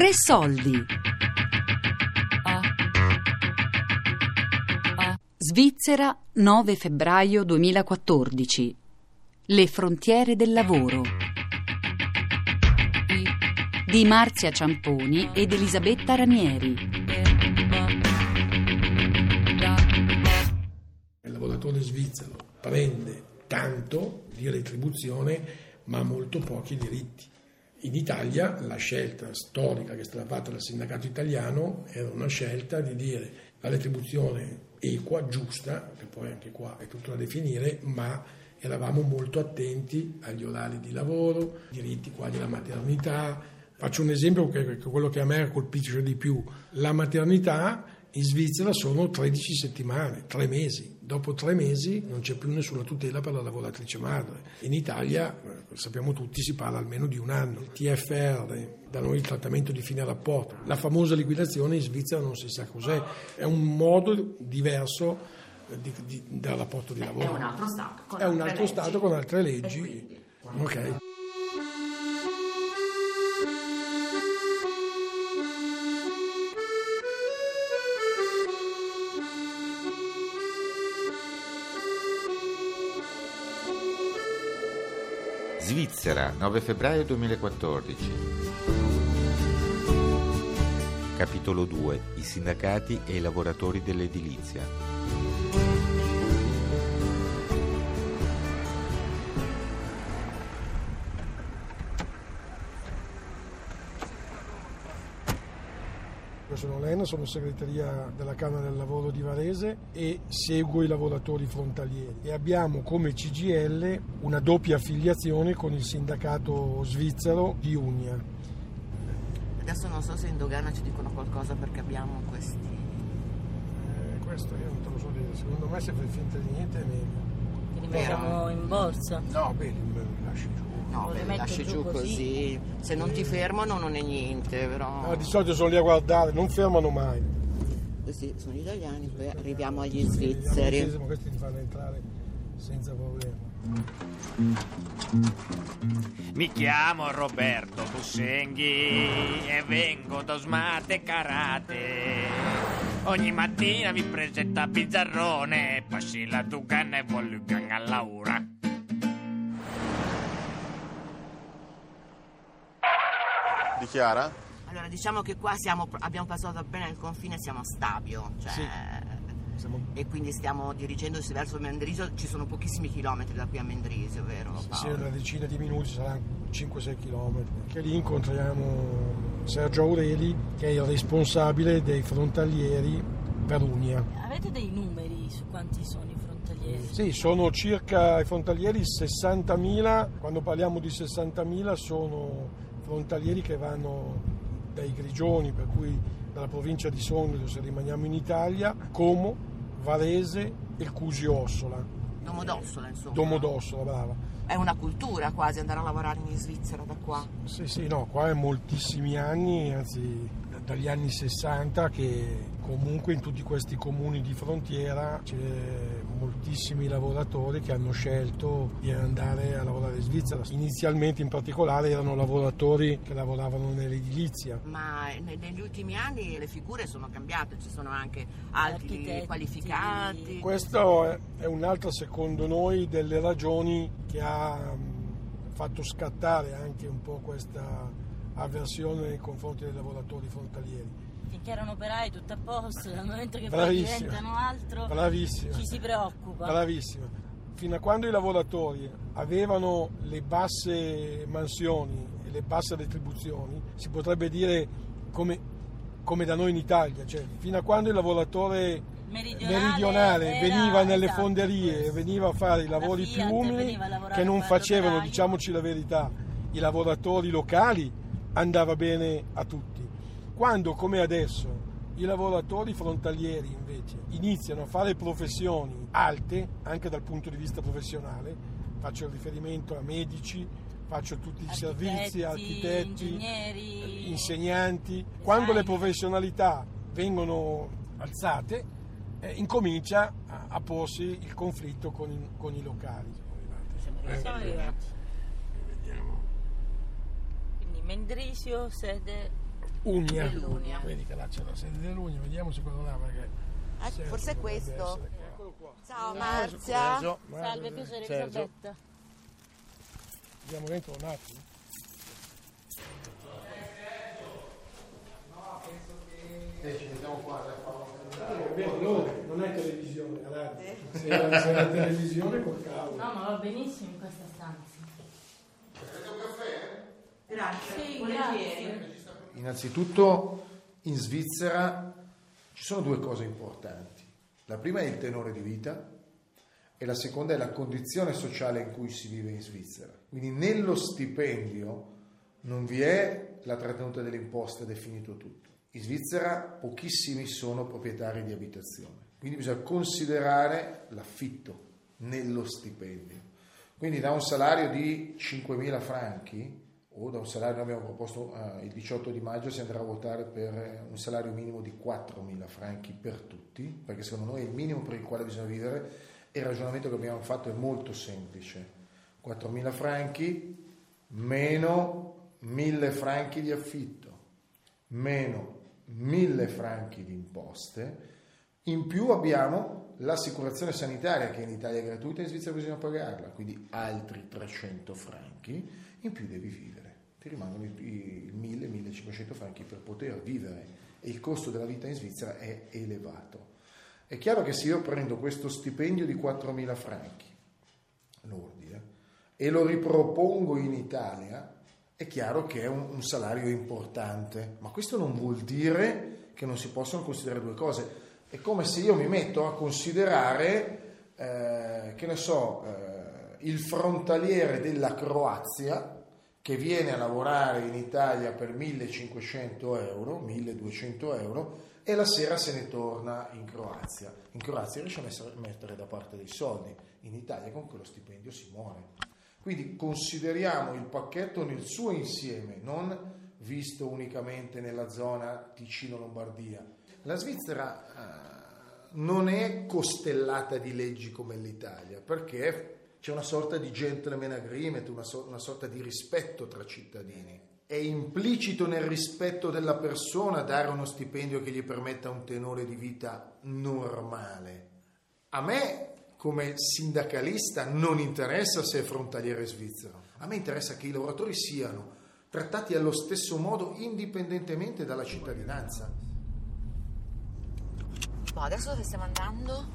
Tre soldi. Svizzera, 9 febbraio 2014. Le frontiere del lavoro. Di Marzia Ciamponi ed Elisabetta Ranieri. Il lavoratore svizzero prende tanto di retribuzione ma molto pochi diritti. In Italia la scelta storica che è stata fatta dal sindacato italiano era una scelta di dire la retribuzione equa, giusta, che poi anche qua è tutto da definire, ma eravamo molto attenti agli orari di lavoro, diritti quali la maternità. Faccio un esempio che è quello che a me colpisce di più. La maternità in Svizzera sono 13 settimane, 3 mesi. Dopo 3 mesi non c'è più nessuna tutela per la lavoratrice madre. In Italia, eh, sappiamo tutti, si parla almeno di un anno. Il TFR, da noi il trattamento di fine rapporto. La famosa liquidazione in Svizzera non si sa cos'è. È un modo diverso eh, di, di, del rapporto di lavoro. È un altro Stato. Con È un altro leggi. Stato con altre leggi. Ok. Svizzera, 9 febbraio 2014. Capitolo 2. I sindacati e i lavoratori dell'edilizia. Io sono Lena, sono segreteria della Camera del Lavoro di Varese e seguo i lavoratori frontalieri e abbiamo come CGL una doppia affiliazione con il sindacato svizzero di Unia. Adesso non so se in dogana ci dicono qualcosa perché abbiamo questi. Eh, questo io non te lo so dire, secondo me se fai finta di niente è meglio. Li mettiamo in borsa. No, mi lasci. No, beh, lasci giù giù così. così. Se non ti fermano non è niente, però. No, di solito sono lì a guardare, non fermano mai. Questi sono gli italiani, poi arriviamo agli Sì, svizzeri. vediamo, Questi li fanno entrare senza problema. Mi chiamo Roberto Bussenghi e vengo da Smate Karate. Ogni mattina mi presenta Bizzarrone, passi la Ducana e voglio a Laura. Dichiara? Allora, diciamo che qua siamo, abbiamo passato appena il confine, siamo a Stabio. Cioè, Sì. Siamo E quindi stiamo dirigendosi verso Mendrisio. Ci sono pochissimi chilometri da qui a Mendrisio, vero? Sì, una decina di minuti, saranno 5-6 km. Che lì incontriamo Sergio Aureli, che è il responsabile dei frontalieri per Unia. Avete dei numeri su quanti sono i frontalieri? Sì, sono circa i frontalieri 60.000, quando parliamo di 60.000 sono frontalieri che vanno dai Grigioni, per cui dalla provincia di Sondrio se rimaniamo in Italia, Como, Varese e il Cusio Ossola. Domodossola, insomma. Domodossola, brava. È una cultura quasi andare a lavorare in Svizzera da qua. Sì, sì, no, qua è moltissimi anni, anzi dagli anni 60 che comunque in tutti questi comuni di frontiera c'è moltissimi lavoratori che hanno scelto di andare a lavorare in Svizzera. Inizialmente in particolare erano lavoratori che lavoravano nell'edilizia. Ma ne- negli ultimi anni le figure sono cambiate, ci sono anche altri Architetti. qualificati. Questo è, un'altra, secondo noi, delle ragioni che ha mh, fatto scattare anche un po' questa avversione nei confronti dei lavoratori frontalieri. Finché erano operai tutto a posto, dal momento che poi Bravissima. diventano altro Bravissima. ci si preoccupa. Bravissima. Fino a quando i lavoratori avevano le basse mansioni e le basse retribuzioni, si potrebbe dire come, come da noi in Italia, cioè fino a quando il lavoratore Meridionale meridionale era- veniva nelle esatto, fonderie e veniva a fare i La lavori più Fiat umili a lavorare che non facevano, diciamoci la verità, i lavoratori locali, andava bene a tutti. Quando, come adesso, i lavoratori frontalieri invece iniziano a fare professioni alte, anche dal punto di vista professionale, faccio riferimento a medici, faccio tutti i servizi, architetti, ingegneri, insegnanti, quando le professionalità vengono alzate, eh, incomincia a, a porsi il conflitto con, i- con i locali. Siamo arrivati. Mendrisio, sede Ugna. Dell'Ugna. Vedi che là c'è la sede dell'Ugna, vediamo se quello là perché... Ah, forse è questo. Ciao Marzia. Salve, piacere Sergio. Elisabetta. Andiamo dentro un attimo. non è televisione, se era, se era televisione col cavolo. No, ma va benissimo in questa stanza. Grazie. Innanzitutto in Svizzera ci sono due cose importanti. La prima è il tenore di vita e la seconda è la condizione sociale in cui si vive in Svizzera. Quindi nello stipendio non vi è la trattenuta delle imposte, è definito tutto. In Svizzera pochissimi sono proprietari di abitazione, quindi bisogna considerare l'affitto nello stipendio. Quindi da un salario di 5.000 franchi o da un salario, noi abbiamo proposto eh, il 18 di maggio si andrà a votare per un salario minimo di 4.000 franchi per tutti, perché secondo noi è il minimo per il quale bisogna vivere e il ragionamento che abbiamo fatto è molto semplice. 4.000 franchi meno 1.000 franchi di affitto, meno 1.000 franchi di imposte, in più abbiamo l'assicurazione sanitaria che in Italia è gratuita e in Svizzera bisogna pagarla, quindi altri 300 franchi, in più devi vivere. Ti rimangono i i 1000-1500 franchi per poter vivere e il costo della vita in Svizzera è elevato. È chiaro che se io prendo questo stipendio di 4.000 franchi lordi eh, e lo ripropongo in Italia, è chiaro che è un, un salario importante, ma questo non vuol dire che non si possono considerare due cose. È come se io mi metto a considerare, eh, che ne so, eh, il frontaliere della Croazia che viene a lavorare in Italia per 1500 euro, 1200 euro, e la sera se ne torna in Croazia. In Croazia riesce a mettere da parte dei soldi, in Italia con quello stipendio si muore. Quindi consideriamo il pacchetto nel suo insieme, non visto unicamente nella zona Ticino-Lombardia. La Svizzera eh, non è costellata di leggi come l'Italia, perché c'è una sorta di gentleman agreement, una, so- una sorta di rispetto tra cittadini. È implicito nel rispetto della persona dare uno stipendio che gli permetta un tenore di vita normale. A me, come sindacalista, non interessa se è frontaliere svizzero. A me interessa che i lavoratori siano trattati allo stesso modo indipendentemente dalla cittadinanza. Boh, adesso dove stiamo andando?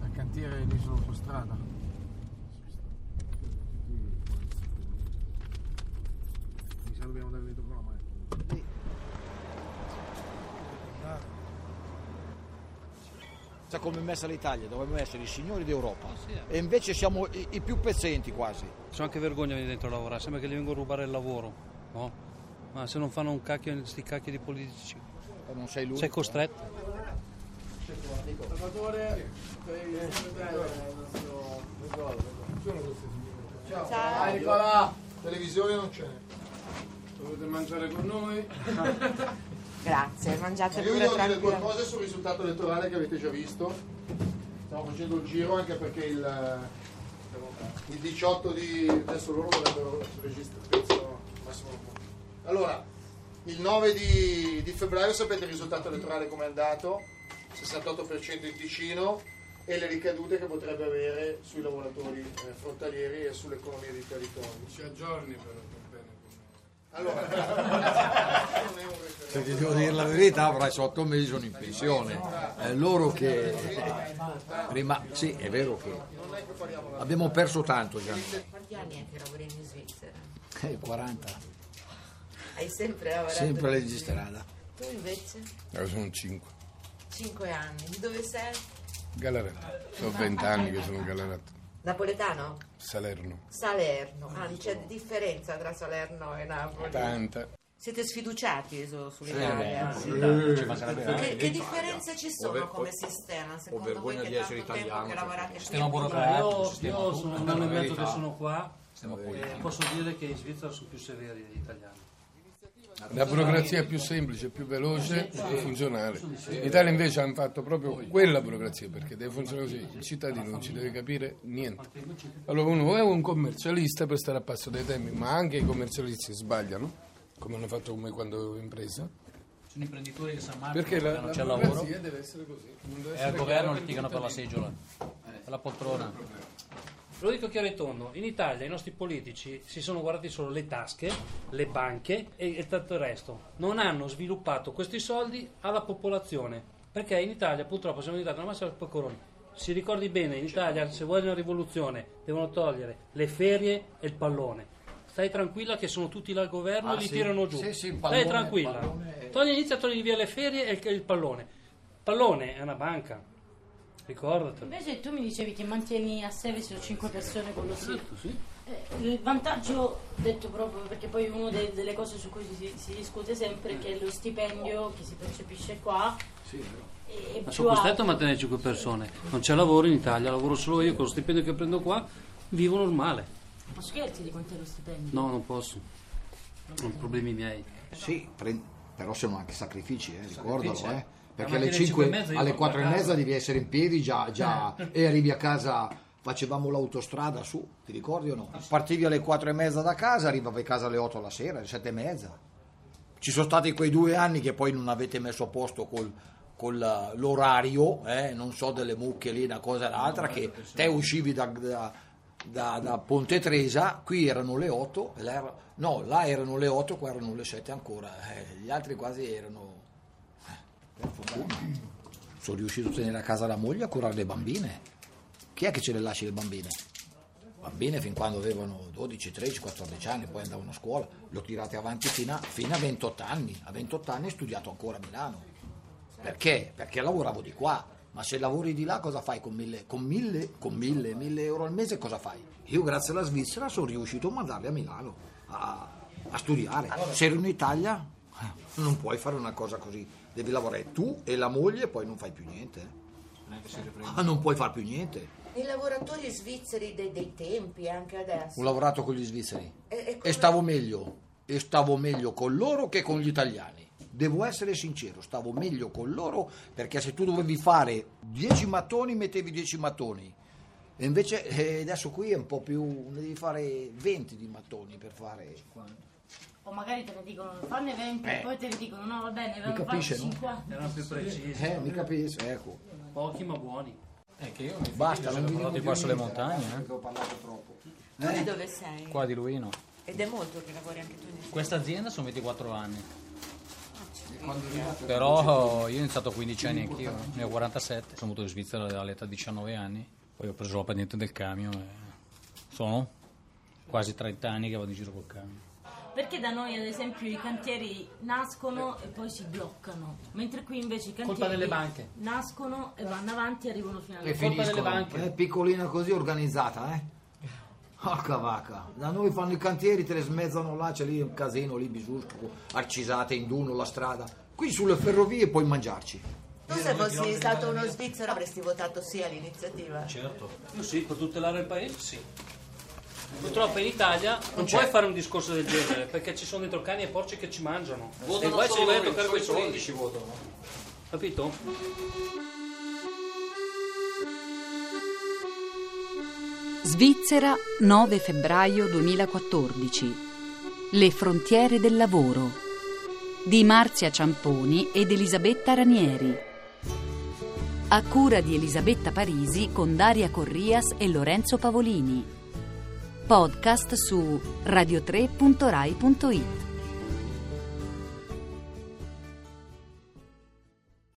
Al cantiere di sull'autostrada. Mi dietro con la macchina. Sa come è messa l'Italia, dovremmo essere i signori d'Europa e invece siamo i, i più pezzenti quasi. C'è anche vergogna venire dentro a lavorare, sembra che gli vengono a rubare il lavoro, no? Ma se non fanno un cacchio, sti cacchi di politici, E non sei l'unico. sei costretto. Ciao. Televisione non c'è. Dovete mangiare con noi? Grazie, mangiate Io vi pure devo dire due cose sul risultato elettorale che avete già visto. Stiamo facendo il giro anche perché il, il 18 di... adesso loro dovrebbero registrare, penso, massimo. Allora, il 9 di, di febbraio sapete il risultato elettorale come è andato? 68% in Ticino e le ricadute che potrebbe avere sui lavoratori eh, frontalieri e sull'economia dei territori. Ci aggiorni però Se ti devo dire la verità, fra otto mesi sono in pensione. È loro che prima sì, è vero che abbiamo perso tanto già. Quanti anni è che lavori in Svizzera? Eh, 40, Hai sempre lavorato? sempre registrata. Tu invece? Io sono 5. Cinque anni. Di dove sei? Galaretto. Sono 20 anni che sono in Galaretto. Napoletano? Salerno. Salerno. Ah, c'è differenza tra Salerno e Napoli. Tanta. Siete sfiduciati su- sull'Italia? Ci mancherebbe Che, altro. che differenze ci sono ver- come sistema? Secondo voi vergogna che di essere tanto tempo italiano, che cioè? Sistema a burocratico, Io, sistema io tutto. sono un anno e mezzo che sono qua e politica. posso dire che in Svizzera sono più severi degli italiani. La burocrazia è più semplice, più veloce e funzionale. In Italia invece hanno fatto proprio quella burocrazia perché deve funzionare così. Il cittadino non ci deve capire niente. Allora uno è un commercialista per stare a passo dei tempi, ma anche i commercialisti sbagliano, come hanno fatto come quando avevo impresa, Sono imprenditori che si ammazzano Perché la, non c'è lavoro. deve essere così. deve E al governo litigano per la seggiola, per la poltrona. Lo dico chiaro e tondo, in Italia i nostri politici si sono guardati solo le tasche, le banche e, tutto il resto. Non hanno sviluppato questi soldi alla popolazione, perché in Italia purtroppo siamo diventati una massa di pecoroni. Si ricordi bene, in Italia se vuoi una rivoluzione devono togliere le ferie e il pallone. Stai tranquilla che sono tutti là al governo Ah, e li sì. tirano giù. Sì, sì, il Stai pallone- tranquilla. il pallone- Togli, inizia a togliere via le ferie e il, il pallone. Pallone è una banca, ricordatelo. Invece tu mi dicevi che mantieni a servizio 5 persone con lo sì. Certo, sì. Eh, Il vantaggio, detto proprio perché poi una de- delle cose su cui si, si discute sempre è che lo stipendio che si percepisce qua è Ma più sono costretto a mantenere 5 persone. Non c'è lavoro in Italia, lavoro solo io con lo stipendio che prendo qua, vivo normale. Ma scherzi di quanto è lo stipendio? No, non posso. Sono problemi miei. Sì, pre- però sono anche sacrifici, eh, ricordalo, Sacrifici, eh. Eh. Perché alle, mattina 5, cinque e mezza io alle torno 4 e mezza devi essere in piedi già, già e arrivi a casa, facevamo l'autostrada su, ti ricordi o no? Partivi alle 4 e mezza da casa, arrivavi a casa alle 8 la sera, alle 7 e mezza. Ci sono stati quei due anni che poi non avete messo a posto col, col, eh, l'orario, eh, non so, delle mucche lì, una cosa e l'altra, che te uscivi da, da- da- da Ponte Tresa, qui erano le 8, e là era- no, là erano le 8, qua erano le 7 ancora, eh, gli altri quasi erano... Sono riuscito a tenere a casa la moglie a curare le bambine. Chi è che ce le lasci le bambine? Bambine fin quando avevano 12, 13, 14 anni, poi andavano a scuola, l'ho tirate avanti fino a, fino a 28 anni. A 28 anni ho studiato ancora a Milano. Perché? Perché lavoravo di qua. Ma se lavori di là cosa fai con mille, con mille, con mille, mille euro al mese cosa fai? Io grazie alla Svizzera sono riuscito a mandarli a Milano a, a studiare. Se ero in Italia eh, non puoi fare una cosa così. Devi lavorare tu e la moglie e poi non fai più niente. Ah, non puoi fare più niente. I lavoratori svizzeri dei, dei tempi, anche adesso. Ho lavorato con gli svizzeri E- e e stavo meglio, e stavo meglio con loro che con gli italiani. Devo essere sincero, stavo meglio con loro perché se tu dovevi fare 10 mattoni mettevi 10 mattoni. E invece eh, adesso qui è un po' più, ne devi fare 20 di mattoni per fare... O magari te ne dicono fanne 20 Eh. e poi te ne dicono no va bene, Mi capisce, no? 50. Erano più precisi. Eh, mi capisci, ecco. Pochi ma buoni. È che io Basta, sono di qua sulle montagne, eh. ho parlato troppo. Tu di dove sei? qua di Luino. Ed è molto che lavori anche tu in Questa azienda sono 24 anni, arrivato- però io ho iniziato a 15 anni anch'io, eh. ne ho 47, sono venuto in Svizzera all'età di 19 anni, poi ho preso la patente del camion e sono quasi 30 anni che vado in giro col camion. Perché da noi ad esempio i cantieri nascono e poi si bloccano, mentre qui invece i cantieri Colpa delle banche. nascono e vanno avanti e arrivano fino alle E colpa delle finiscono. banche. Eh, piccolina così organizzata, eh? Porca vacca, da noi fanno i cantieri, te le smezzano là, c'è lì un casino, lì bisusco, arcisate, induno la strada. Qui sulle ferrovie puoi mangiarci. Tu se fossi stato uno svizzero avresti votato sì all'iniziativa. Certo. Io sì, per tutelare il paese sì. Purtroppo in Italia non c'è. puoi fare un discorso del genere perché ci sono dentro cani e porci che ci mangiano. Votano e poi ci vai a toccare quei soldi. politici votano. Capito? Svizzera, 9 febbraio 2014. Le frontiere del lavoro. Di Marzia Ciamponi ed Elisabetta Ranieri. A cura di Elisabetta Parisi con Daria Corrias e Lorenzo Pavolini. Podcast su radio3.rai.it.